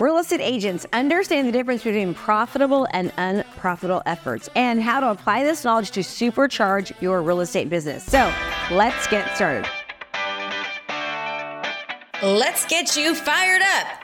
Real estate agents understand the difference between profitable and unprofitable efforts and how to apply this knowledge to supercharge your real estate business. So let's get started. Let's get you fired up.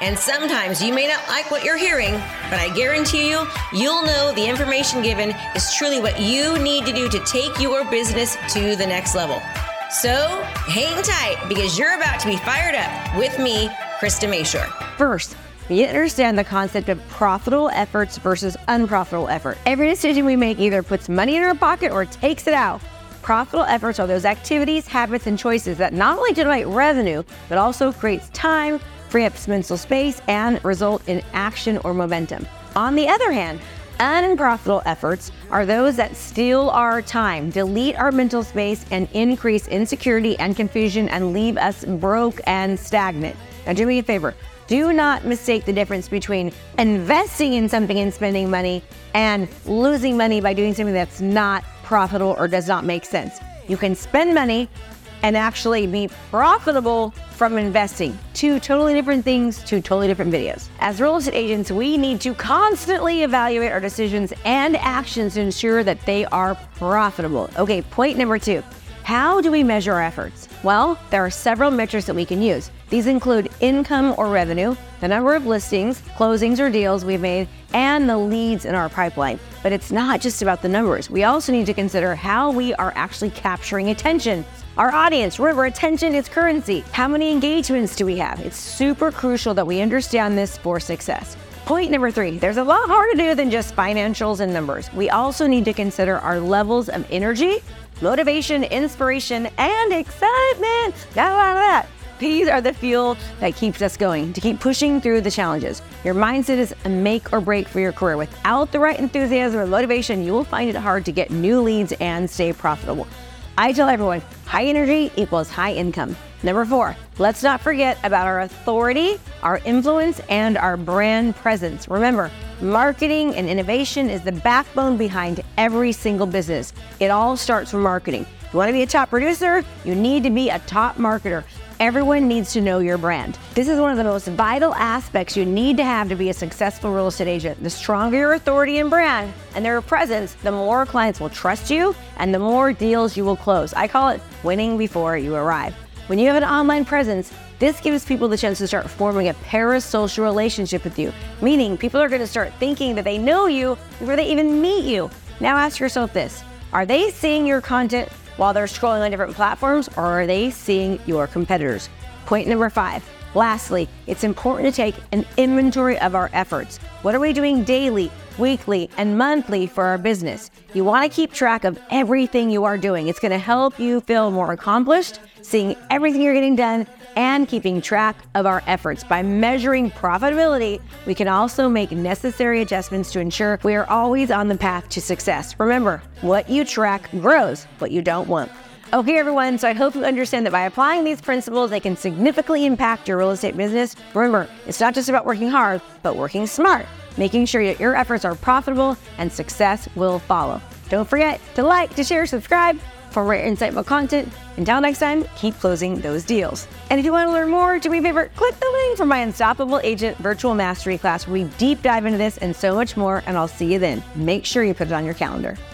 And sometimes you may not like what you're hearing, but I guarantee you, you'll know the information given is truly what you need to do to take your business to the next level. So hang tight because you're about to be fired up with me, Krista Mashore. First, we understand the concept of profitable efforts versus unprofitable effort. Every decision we make either puts money in our pocket or takes it out. Profitable efforts are those activities, habits, and choices that not only generate revenue, but also creates time, free up mental space, and result in action or momentum. On the other hand, unprofitable efforts are those that steal our time, delete our mental space, and increase insecurity and confusion and leave us broke and stagnant. Now, do me a favor do not mistake the difference between investing in something and spending money and losing money by doing something that's not profitable or does not make sense. You can spend money and actually be profitable from investing. Two totally different things, two totally different videos. As real estate agents, we need to constantly evaluate our decisions and actions to ensure that they are profitable. Okay, point number two. How do we measure our efforts? Well, there are several metrics that we can use. These include income or revenue, the number of listings, closings, or deals we've made, and the leads in our pipeline. But it's not just about the numbers. We also need to consider how we are actually capturing attention. Our audience, remember, attention is currency. How many engagements do we have? It's super crucial that we understand this for success. Point number three there's a lot more to do than just financials and numbers. We also need to consider our levels of energy, motivation, inspiration, and excitement. Got a lot of that. These are the fuel that keeps us going to keep pushing through the challenges. Your mindset is a make or break for your career. Without the right enthusiasm or motivation, you will find it hard to get new leads and stay profitable. I tell everyone high energy equals high income. Number four, let's not forget about our authority, our influence, and our brand presence. Remember, marketing and innovation is the backbone behind every single business. It all starts from marketing. If you want to be a top producer, you need to be a top marketer. Everyone needs to know your brand. This is one of the most vital aspects you need to have to be a successful real estate agent. The stronger your authority and brand and their presence, the more clients will trust you and the more deals you will close. I call it winning before you arrive. When you have an online presence, this gives people the chance to start forming a parasocial relationship with you, meaning people are going to start thinking that they know you before they even meet you. Now ask yourself this Are they seeing your content while they're scrolling on different platforms, or are they seeing your competitors? Point number five. Lastly, it's important to take an inventory of our efforts. What are we doing daily, weekly, and monthly for our business? You want to keep track of everything you are doing. It's going to help you feel more accomplished, seeing everything you're getting done, and keeping track of our efforts. By measuring profitability, we can also make necessary adjustments to ensure we are always on the path to success. Remember, what you track grows, what you don't want. Okay, everyone, so I hope you understand that by applying these principles, they can significantly impact your real estate business. Remember, it's not just about working hard, but working smart, making sure that your efforts are profitable and success will follow. Don't forget to like, to share, subscribe for more insightful content. Until next time, keep closing those deals. And if you want to learn more, do me a favor, click the link for my Unstoppable Agent Virtual Mastery class where we deep dive into this and so much more, and I'll see you then. Make sure you put it on your calendar.